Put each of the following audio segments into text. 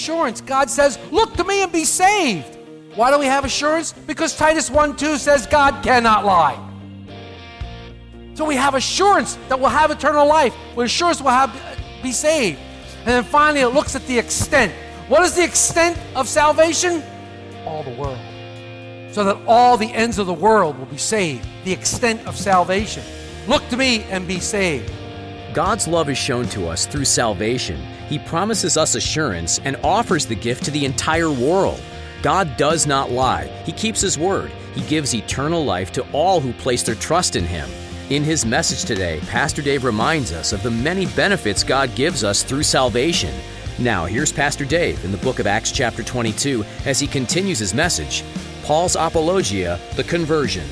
Assurance. God says, Look to me and be saved. Why do we have assurance? Because Titus 1 2 says God cannot lie. So we have assurance that we'll have eternal life. With assurance we'll have, uh, be saved. And then finally, it looks at the extent. What is the extent of salvation? All the world. So that all the ends of the world will be saved. The extent of salvation. Look to me and be saved. God's love is shown to us through salvation. He promises us assurance and offers the gift to the entire world. God does not lie. He keeps His word. He gives eternal life to all who place their trust in Him. In his message today, Pastor Dave reminds us of the many benefits God gives us through salvation. Now, here's Pastor Dave in the book of Acts, chapter 22, as he continues his message Paul's Apologia, the Conversion.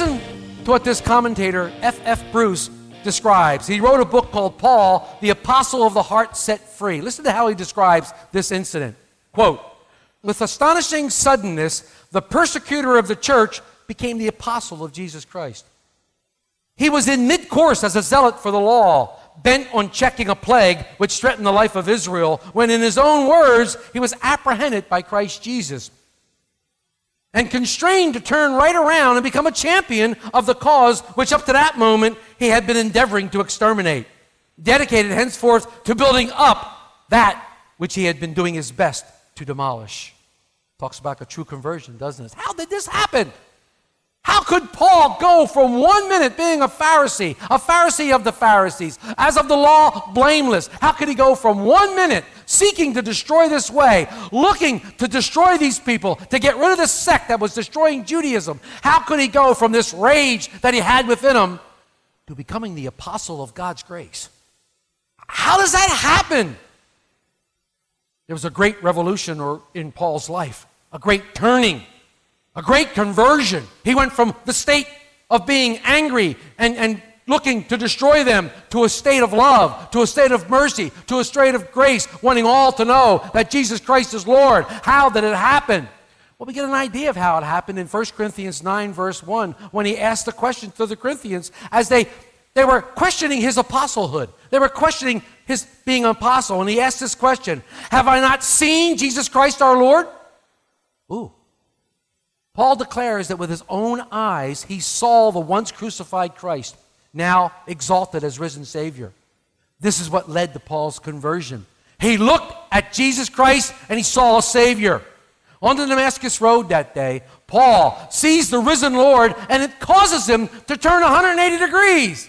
Listen to what this commentator, F. F. Bruce, describes. He wrote a book called Paul, the Apostle of the Heart Set Free. Listen to how he describes this incident. Quote With astonishing suddenness, the persecutor of the church became the apostle of Jesus Christ. He was in mid course as a zealot for the law, bent on checking a plague which threatened the life of Israel, when, in his own words, he was apprehended by Christ Jesus and constrained to turn right around and become a champion of the cause which up to that moment he had been endeavoring to exterminate, dedicated henceforth to building up that which he had been doing his best to demolish. Talks about a true conversion, doesn't it? How did this happen? How could Paul go from one minute being a Pharisee, a Pharisee of the Pharisees, as of the law, blameless? How could he go from one minute seeking to destroy this way, looking to destroy these people, to get rid of the sect that was destroying Judaism? How could he go from this rage that he had within him to becoming the apostle of God's grace? How does that happen? There was a great revolution in Paul's life, a great turning a great conversion. He went from the state of being angry and, and looking to destroy them to a state of love, to a state of mercy, to a state of grace, wanting all to know that Jesus Christ is Lord. How did it happen? Well, we get an idea of how it happened in 1 Corinthians 9, verse 1, when he asked the question to the Corinthians as they, they were questioning his apostlehhood. They were questioning his being an apostle. And he asked this question Have I not seen Jesus Christ our Lord? Ooh. Paul declares that with his own eyes he saw the once crucified Christ, now exalted as risen Savior. This is what led to Paul's conversion. He looked at Jesus Christ and he saw a Savior. On the Damascus Road that day, Paul sees the risen Lord and it causes him to turn 180 degrees.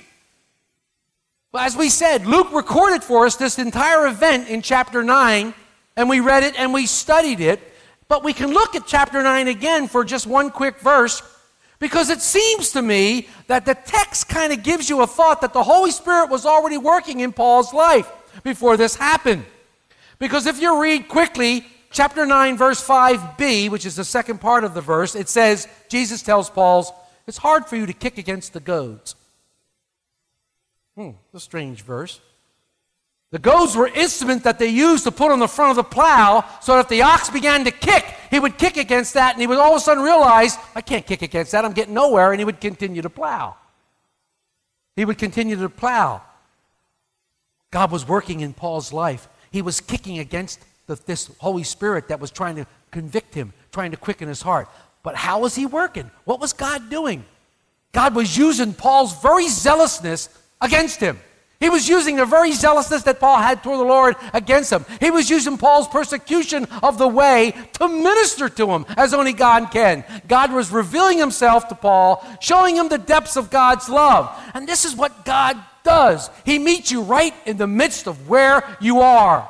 As we said, Luke recorded for us this entire event in chapter 9, and we read it and we studied it. But we can look at chapter 9 again for just one quick verse because it seems to me that the text kind of gives you a thought that the Holy Spirit was already working in Paul's life before this happened. Because if you read quickly, chapter 9, verse 5b, which is the second part of the verse, it says, Jesus tells Paul, It's hard for you to kick against the goads. Hmm, a strange verse. The goads were instruments that they used to put on the front of the plow so that if the ox began to kick, he would kick against that and he would all of a sudden realize, I can't kick against that, I'm getting nowhere, and he would continue to plow. He would continue to plow. God was working in Paul's life. He was kicking against the, this Holy Spirit that was trying to convict him, trying to quicken his heart. But how was he working? What was God doing? God was using Paul's very zealousness against him. He was using the very zealousness that Paul had toward the Lord against him. He was using Paul's persecution of the way to minister to him as only God can. God was revealing himself to Paul, showing him the depths of God's love. And this is what God does. He meets you right in the midst of where you are.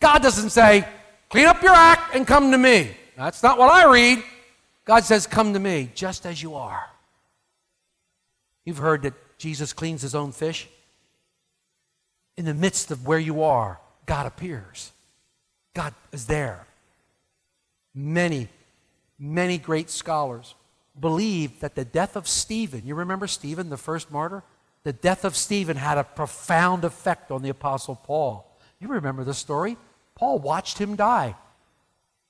God doesn't say, clean up your act and come to me. That's not what I read. God says, come to me just as you are. You've heard that Jesus cleans his own fish. In the midst of where you are, God appears. God is there. Many, many great scholars believe that the death of Stephen, you remember Stephen, the first martyr? The death of Stephen had a profound effect on the Apostle Paul. You remember the story? Paul watched him die.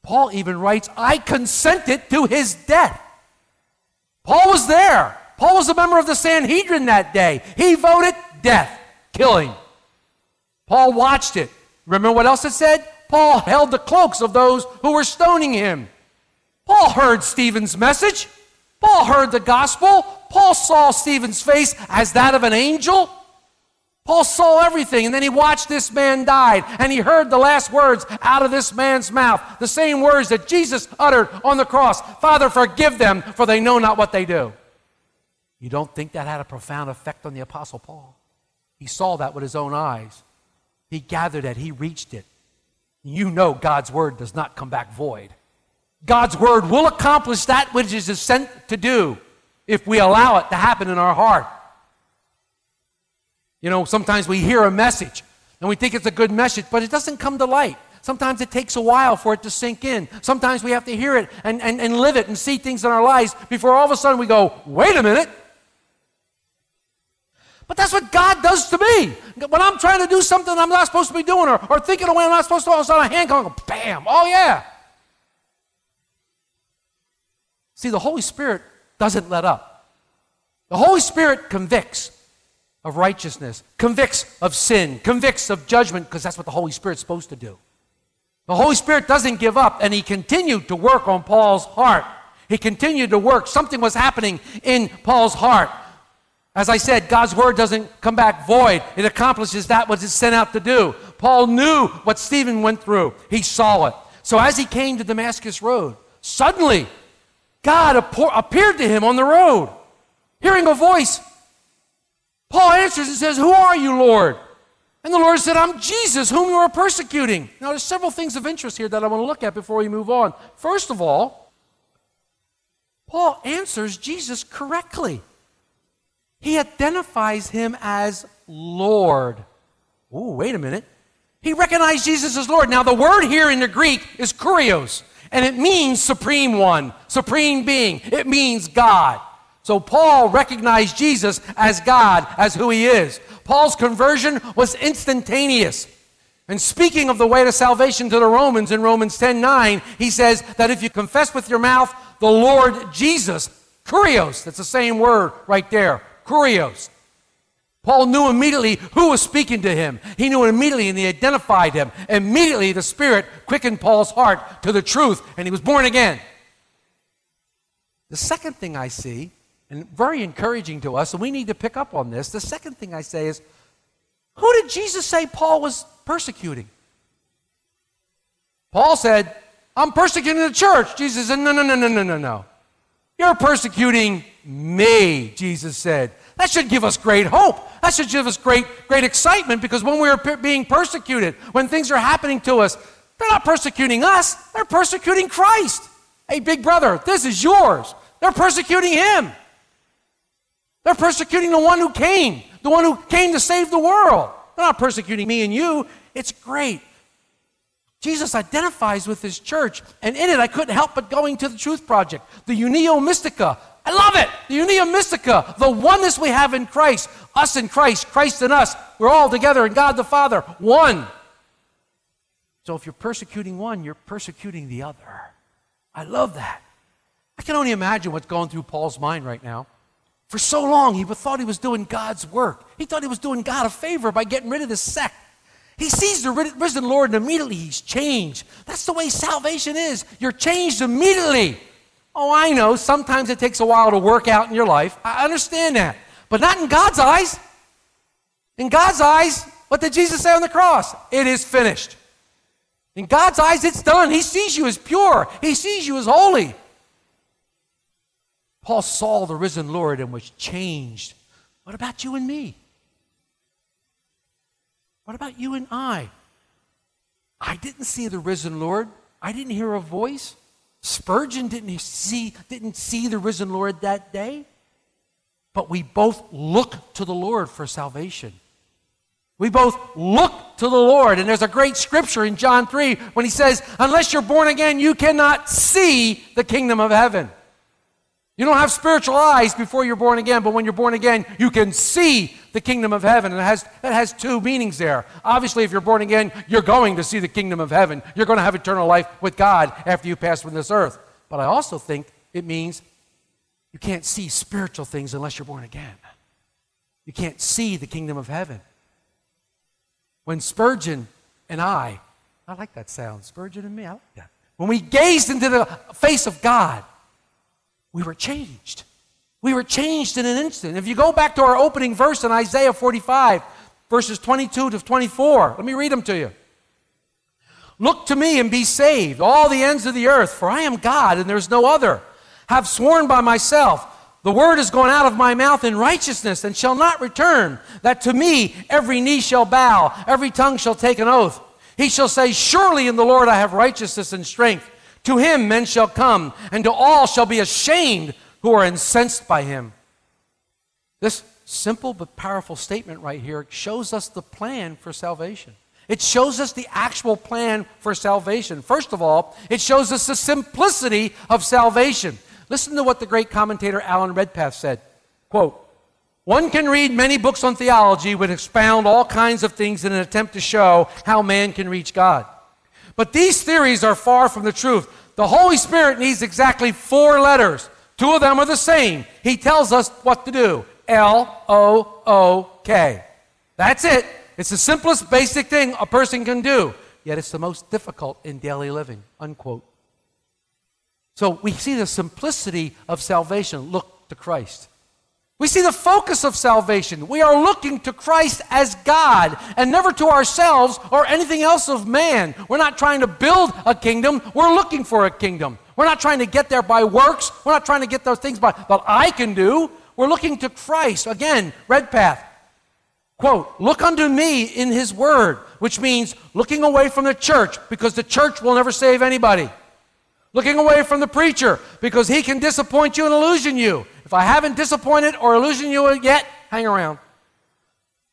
Paul even writes, I consented to his death. Paul was there. Paul was a member of the Sanhedrin that day. He voted death, killing. Paul watched it. Remember what else it said? Paul held the cloaks of those who were stoning him. Paul heard Stephen's message. Paul heard the gospel. Paul saw Stephen's face as that of an angel. Paul saw everything, and then he watched this man die, and he heard the last words out of this man's mouth, the same words that Jesus uttered on the cross Father, forgive them, for they know not what they do. You don't think that had a profound effect on the Apostle Paul? He saw that with his own eyes. He gathered it, he reached it. You know God's word does not come back void. God's word will accomplish that which it is sent to do if we allow it to happen in our heart. You know, sometimes we hear a message and we think it's a good message, but it doesn't come to light. Sometimes it takes a while for it to sink in. Sometimes we have to hear it and, and, and live it and see things in our lives before all of a sudden we go, wait a minute. But that's what God does to me. When I'm trying to do something I'm not supposed to be doing or, or thinking the way I'm not supposed to, all of a sudden a hand comes, bam, oh yeah. See, the Holy Spirit doesn't let up. The Holy Spirit convicts of righteousness, convicts of sin, convicts of judgment, because that's what the Holy Spirit's supposed to do. The Holy Spirit doesn't give up, and He continued to work on Paul's heart. He continued to work. Something was happening in Paul's heart. As I said, God's word doesn't come back void. It accomplishes that what it's sent out to do. Paul knew what Stephen went through. He saw it. So as he came to Damascus Road, suddenly God appeared to him on the road, hearing a voice. Paul answers and says, Who are you, Lord? And the Lord said, I'm Jesus, whom you are persecuting. Now, there's several things of interest here that I want to look at before we move on. First of all, Paul answers Jesus correctly. He identifies him as Lord. Oh, wait a minute. He recognized Jesus as Lord. Now, the word here in the Greek is kurios and it means supreme one, supreme being. It means God. So Paul recognized Jesus as God, as who he is. Paul's conversion was instantaneous. And speaking of the way to salvation to the Romans in Romans 10 9, he says that if you confess with your mouth the Lord Jesus, kurios, that's the same word right there, kurios, Paul knew immediately who was speaking to him. He knew immediately and he identified him. Immediately the Spirit quickened Paul's heart to the truth and he was born again. The second thing I see, and very encouraging to us, and we need to pick up on this, the second thing I say is who did Jesus say Paul was persecuting? Paul said, I'm persecuting the church. Jesus said, No, no, no, no, no, no, no. You're persecuting me, Jesus said. That should give us great hope. That should give us great, great excitement because when we're per- being persecuted, when things are happening to us, they're not persecuting us, they're persecuting Christ. Hey, big brother, this is yours. They're persecuting him. They're persecuting the one who came, the one who came to save the world. They're not persecuting me and you. It's great. Jesus identifies with his church, and in it, I couldn't help but going to the Truth Project, the Unio Mystica, I love it. The Unio Mystica, the oneness we have in Christ, us in Christ, Christ in us. We're all together in God the Father, one. So if you're persecuting one, you're persecuting the other. I love that. I can only imagine what's going through Paul's mind right now. For so long, he thought he was doing God's work. He thought he was doing God a favor by getting rid of this sect. He sees the risen Lord and immediately he's changed. That's the way salvation is. You're changed immediately. Oh, I know. Sometimes it takes a while to work out in your life. I understand that. But not in God's eyes. In God's eyes, what did Jesus say on the cross? It is finished. In God's eyes, it's done. He sees you as pure, He sees you as holy. Paul saw the risen Lord and was changed. What about you and me? What about you and I? I didn't see the risen Lord. I didn't hear a voice. Spurgeon didn't see, didn't see the risen Lord that day. But we both look to the Lord for salvation. We both look to the Lord. And there's a great scripture in John 3 when he says, Unless you're born again, you cannot see the kingdom of heaven. You don't have spiritual eyes before you're born again, but when you're born again, you can see the kingdom of heaven. And it has, that has two meanings there. Obviously, if you're born again, you're going to see the kingdom of heaven. You're going to have eternal life with God after you pass from this earth. But I also think it means you can't see spiritual things unless you're born again. You can't see the kingdom of heaven. When Spurgeon and I, I like that sound, Spurgeon and me, I like that. When we gazed into the face of God, we were changed. We were changed in an instant. If you go back to our opening verse in Isaiah 45, verses 22 to 24, let me read them to you. Look to me and be saved, all the ends of the earth, for I am God and there's no other. Have sworn by myself, the word is gone out of my mouth in righteousness and shall not return, that to me every knee shall bow, every tongue shall take an oath. He shall say, Surely in the Lord I have righteousness and strength. To him men shall come, and to all shall be ashamed who are incensed by him. This simple but powerful statement right here shows us the plan for salvation. It shows us the actual plan for salvation. First of all, it shows us the simplicity of salvation. Listen to what the great commentator Alan Redpath said. Quote, one can read many books on theology which expound all kinds of things in an attempt to show how man can reach God. But these theories are far from the truth. The Holy Spirit needs exactly four letters. Two of them are the same. He tells us what to do L O O K. That's it. It's the simplest basic thing a person can do, yet it's the most difficult in daily living. Unquote. So we see the simplicity of salvation. Look to Christ. We see the focus of salvation. We are looking to Christ as God and never to ourselves or anything else of man. We're not trying to build a kingdom, we're looking for a kingdom. We're not trying to get there by works, we're not trying to get those things by that I can do. We're looking to Christ. Again, Redpath. Quote, look unto me in his word, which means looking away from the church because the church will never save anybody. Looking away from the preacher because he can disappoint you and illusion you. If I haven't disappointed or illusioned you yet, hang around.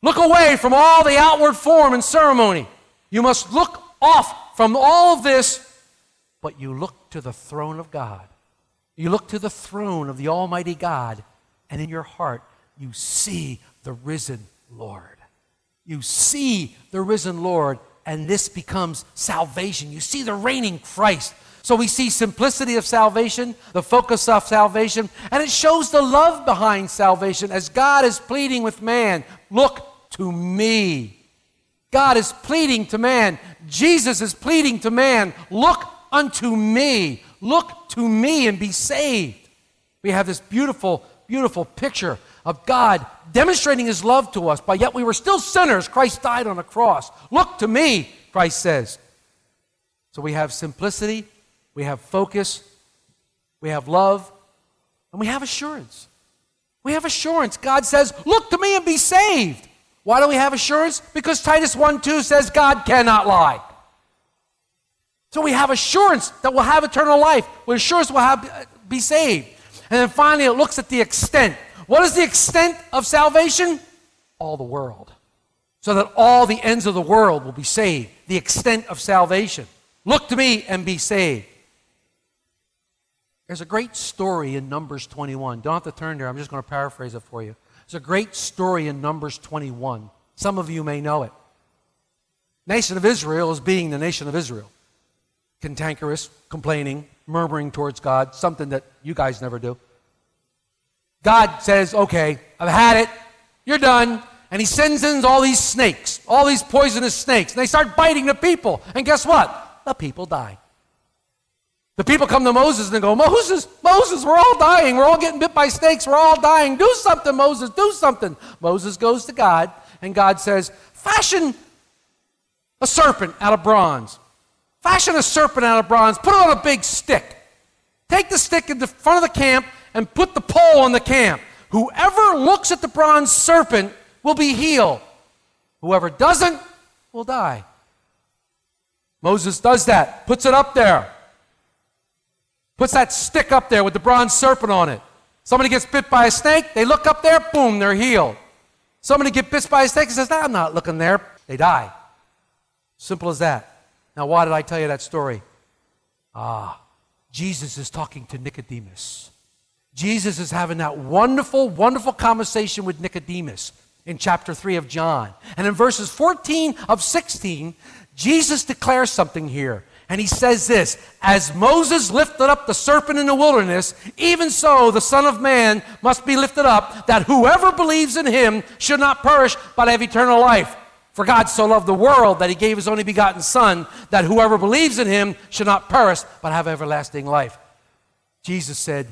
Look away from all the outward form and ceremony. You must look off from all of this, but you look to the throne of God. You look to the throne of the Almighty God, and in your heart, you see the risen Lord. You see the risen Lord, and this becomes salvation. You see the reigning Christ. So we see simplicity of salvation, the focus of salvation, and it shows the love behind salvation as God is pleading with man look to me. God is pleading to man. Jesus is pleading to man look unto me. Look to me and be saved. We have this beautiful, beautiful picture of God demonstrating his love to us, but yet we were still sinners. Christ died on the cross. Look to me, Christ says. So we have simplicity, we have focus, we have love, and we have assurance. We have assurance. God says, Look to me and be saved. Why do we have assurance? Because Titus 1 2 says God cannot lie. So we have assurance that we'll have eternal life. With assurance we'll have, uh, be saved. And then finally, it looks at the extent. What is the extent of salvation? All the world. So that all the ends of the world will be saved. The extent of salvation. Look to me and be saved. There's a great story in Numbers 21. Don't have to turn there, I'm just going to paraphrase it for you. There's a great story in Numbers 21. Some of you may know it. Nation of Israel is being the nation of Israel. Cantankerous, complaining, murmuring towards God, something that you guys never do. God says, Okay, I've had it. You're done. And he sends in all these snakes, all these poisonous snakes. And they start biting the people. And guess what? The people die. The people come to Moses and they go, Moses, Moses, we're all dying. We're all getting bit by snakes. We're all dying. Do something, Moses, do something. Moses goes to God, and God says, Fashion a serpent out of bronze. Fashion a serpent out of bronze. Put it on a big stick. Take the stick in the front of the camp and put the pole on the camp. Whoever looks at the bronze serpent will be healed. Whoever doesn't will die. Moses does that, puts it up there, puts that stick up there with the bronze serpent on it. Somebody gets bit by a snake, they look up there, boom, they're healed. Somebody gets bit by a snake and says, nah, I'm not looking there, they die. Simple as that. Now, why did I tell you that story? Ah, Jesus is talking to Nicodemus. Jesus is having that wonderful, wonderful conversation with Nicodemus in chapter 3 of John. And in verses 14 of 16, Jesus declares something here. And he says this As Moses lifted up the serpent in the wilderness, even so the Son of Man must be lifted up, that whoever believes in him should not perish, but have eternal life. For God so loved the world that he gave his only begotten Son, that whoever believes in him should not perish, but have everlasting life. Jesus said,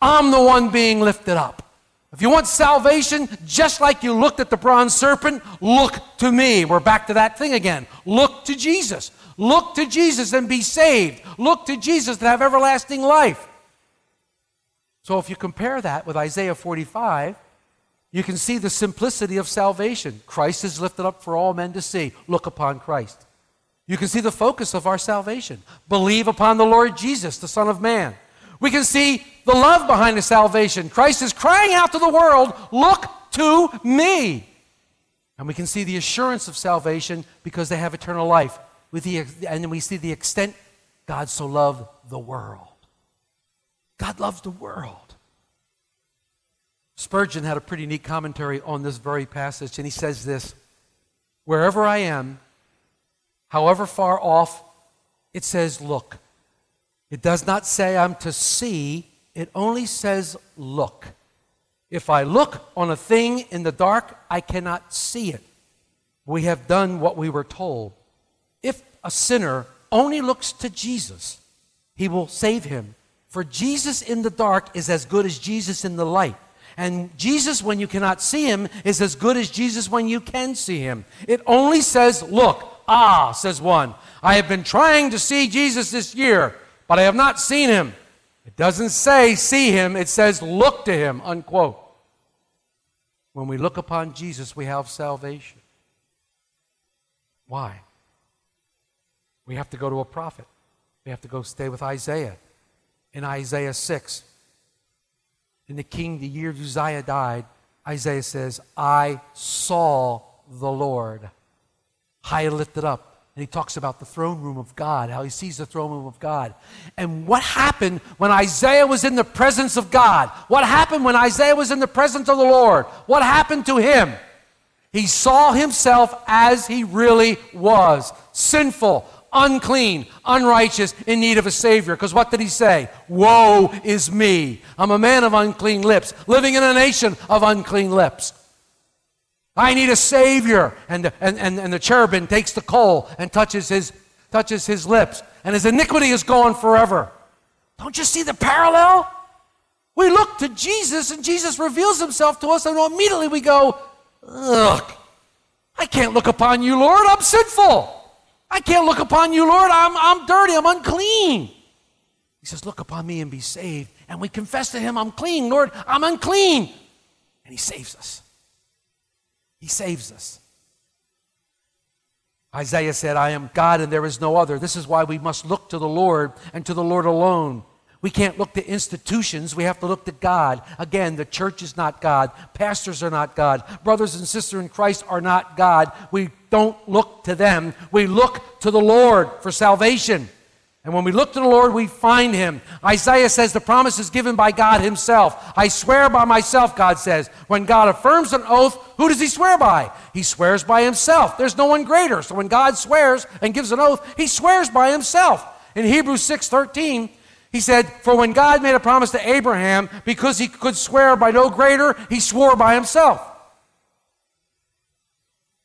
I'm the one being lifted up. If you want salvation, just like you looked at the bronze serpent, look to me. We're back to that thing again. Look to Jesus. Look to Jesus and be saved. Look to Jesus to have everlasting life. So if you compare that with Isaiah 45, you can see the simplicity of salvation. Christ is lifted up for all men to see. Look upon Christ. You can see the focus of our salvation. Believe upon the Lord Jesus, the Son of Man. We can see the love behind the salvation. Christ is crying out to the world, Look to me. And we can see the assurance of salvation because they have eternal life. With the, and then we see the extent God so loved the world. God loves the world. Spurgeon had a pretty neat commentary on this very passage, and he says this Wherever I am, however far off, it says, Look. It does not say I'm to see, it only says look. If I look on a thing in the dark, I cannot see it. We have done what we were told. A sinner only looks to Jesus, he will save him. For Jesus in the dark is as good as Jesus in the light. And Jesus, when you cannot see him, is as good as Jesus when you can see him. It only says, Look. Ah, says one. I have been trying to see Jesus this year but I have not seen him. It doesn't say see him, it says look to him, unquote. When we look upon Jesus, we have salvation. Why? We have to go to a prophet. We have to go stay with Isaiah. In Isaiah 6, in the king, the year Uzziah died, Isaiah says, I saw the Lord high lifted up and he talks about the throne room of God, how he sees the throne room of God. And what happened when Isaiah was in the presence of God? What happened when Isaiah was in the presence of the Lord? What happened to him? He saw himself as he really was sinful, unclean, unrighteous, in need of a Savior. Because what did he say? Woe is me. I'm a man of unclean lips, living in a nation of unclean lips. I need a Savior. And and, and, and the cherubim takes the coal and touches his, touches his lips. And his iniquity is gone forever. Don't you see the parallel? We look to Jesus and Jesus reveals himself to us, and immediately we go, Ugh, I can't look upon you, Lord. I'm sinful. I can't look upon you, Lord. I'm, I'm dirty. I'm unclean. He says, Look upon me and be saved. And we confess to him, I'm clean, Lord. I'm unclean. And he saves us. He saves us. Isaiah said, I am God and there is no other. This is why we must look to the Lord and to the Lord alone. We can't look to institutions. We have to look to God. Again, the church is not God. Pastors are not God. Brothers and sisters in Christ are not God. We don't look to them. We look to the Lord for salvation. And when we look to the Lord, we find him. Isaiah says the promise is given by God himself. I swear by myself, God says. When God affirms an oath, who does he swear by? He swears by himself. There's no one greater. So when God swears and gives an oath, he swears by himself. In Hebrews 6:13, he said, "For when God made a promise to Abraham, because he could swear by no greater, he swore by himself."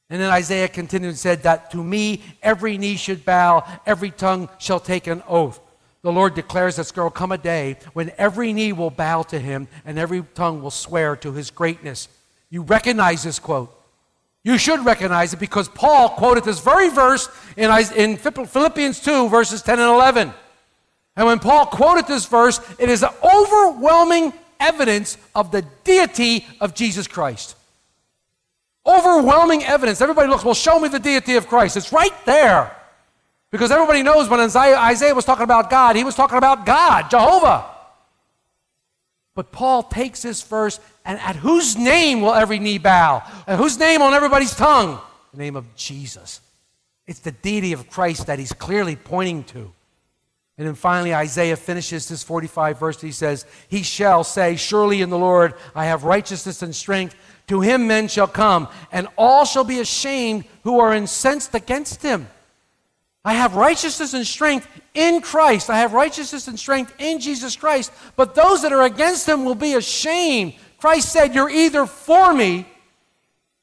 And then Isaiah continued and said that to me every knee should bow, every tongue shall take an oath. The Lord declares that there will come a day when every knee will bow to him and every tongue will swear to his greatness. You recognize this quote. You should recognize it because Paul quoted this very verse in, in Philippians 2, verses 10 and 11. And when Paul quoted this verse, it is an overwhelming evidence of the deity of Jesus Christ. Overwhelming evidence. Everybody looks, well, show me the deity of Christ. It's right there. Because everybody knows when Isaiah, Isaiah was talking about God, he was talking about God, Jehovah. But Paul takes this verse, and at whose name will every knee bow? At whose name on everybody's tongue? The name of Jesus. It's the deity of Christ that he's clearly pointing to. And then finally, Isaiah finishes this 45 verse. He says, He shall say, Surely in the Lord I have righteousness and strength. To him men shall come, and all shall be ashamed who are incensed against him. I have righteousness and strength in Christ. I have righteousness and strength in Jesus Christ. But those that are against him will be ashamed. Christ said, You're either for me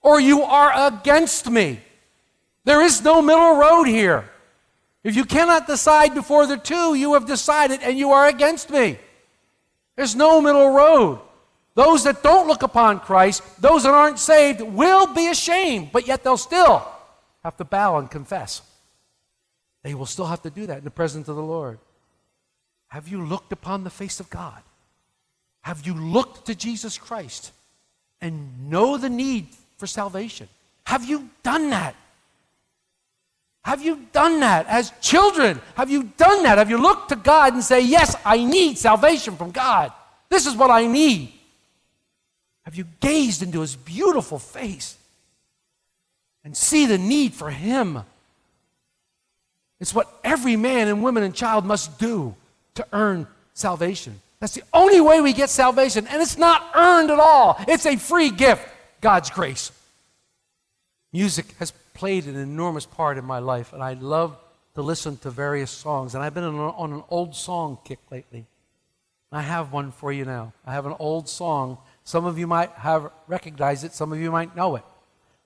or you are against me. There is no middle road here. If you cannot decide before the two, you have decided and you are against me. There's no middle road. Those that don't look upon Christ, those that aren't saved, will be ashamed, but yet they'll still have to bow and confess. They will still have to do that in the presence of the Lord. Have you looked upon the face of God? Have you looked to Jesus Christ and know the need for salvation? Have you done that? Have you done that as children? Have you done that? Have you looked to God and say, Yes, I need salvation from God? This is what I need. Have you gazed into his beautiful face and see the need for him? It's what every man and woman and child must do to earn salvation. That's the only way we get salvation, and it's not earned at all. It's a free gift, God's grace. Music has played an enormous part in my life, and I love to listen to various songs. And I've been on, an old song kick lately. I have one for you now. I have an old song. Some of you might have recognized it, some of you might know it.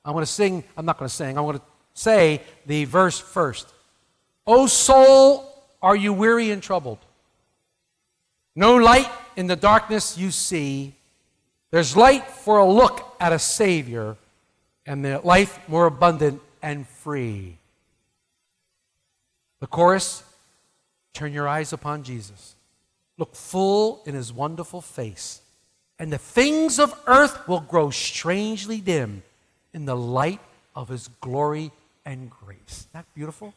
I'm going to sing, I'm not going to sing, I'm going to say the verse first. O soul, are you weary and troubled? No light in the darkness you see. There's light for a look at a Savior and the life more abundant and free. The chorus Turn your eyes upon Jesus. Look full in his wonderful face, and the things of earth will grow strangely dim in the light of his glory and grace. Isn't that beautiful?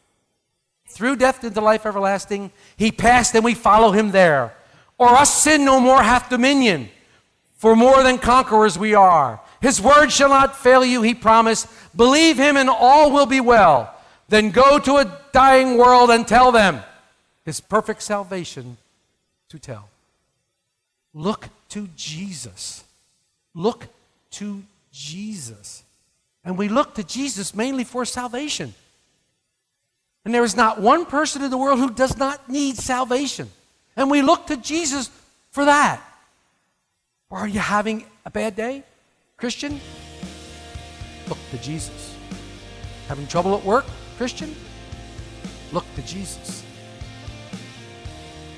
Through death into life everlasting, he passed, and we follow him there. Or us sin no more hath dominion, for more than conquerors we are. His word shall not fail you, he promised. Believe him, and all will be well. Then go to a dying world and tell them his perfect salvation to tell. Look to Jesus. Look to Jesus. And we look to Jesus mainly for salvation. And there is not one person in the world who does not need salvation. And we look to Jesus for that. Or are you having a bad day? Christian, look to Jesus. Having trouble at work? Christian, look to Jesus.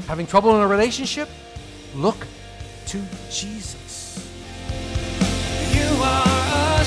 Having trouble in a relationship? Look to Jesus. You are a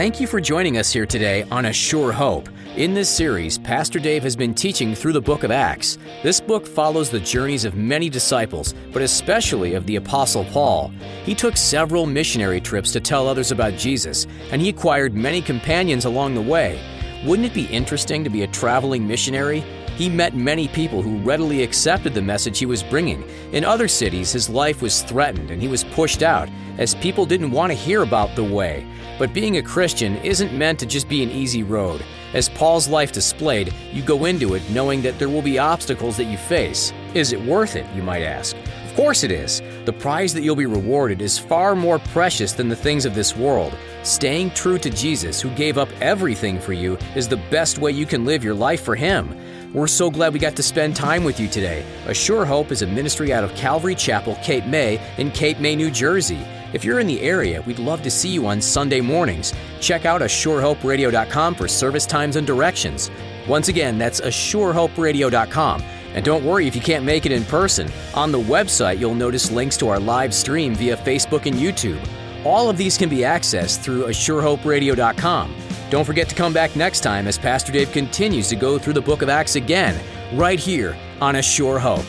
Thank you for joining us here today on A Sure Hope. In this series, Pastor Dave has been teaching through the book of Acts. This book follows the journeys of many disciples, but especially of the Apostle Paul. He took several missionary trips to tell others about Jesus, and he acquired many companions along the way. Wouldn't it be interesting to be a traveling missionary? He met many people who readily accepted the message he was bringing. In other cities, his life was threatened and he was pushed out, as people didn't want to hear about the way. But being a Christian isn't meant to just be an easy road. As Paul's life displayed, you go into it knowing that there will be obstacles that you face. Is it worth it, you might ask? Of course it is. The prize that you'll be rewarded is far more precious than the things of this world. Staying true to Jesus, who gave up everything for you, is the best way you can live your life for Him. We're so glad we got to spend time with you today. A Sure Hope is a ministry out of Calvary Chapel, Cape May, in Cape May, New Jersey. If you're in the area, we'd love to see you on Sunday mornings. Check out ASureHopeRadio.com for service times and directions. Once again, that's ASureHopeRadio.com. And don't worry if you can't make it in person. On the website, you'll notice links to our live stream via Facebook and YouTube. All of these can be accessed through ASureHopeRadio.com. Don't forget to come back next time as Pastor Dave continues to go through the book of Acts again, right here on A Sure Hope.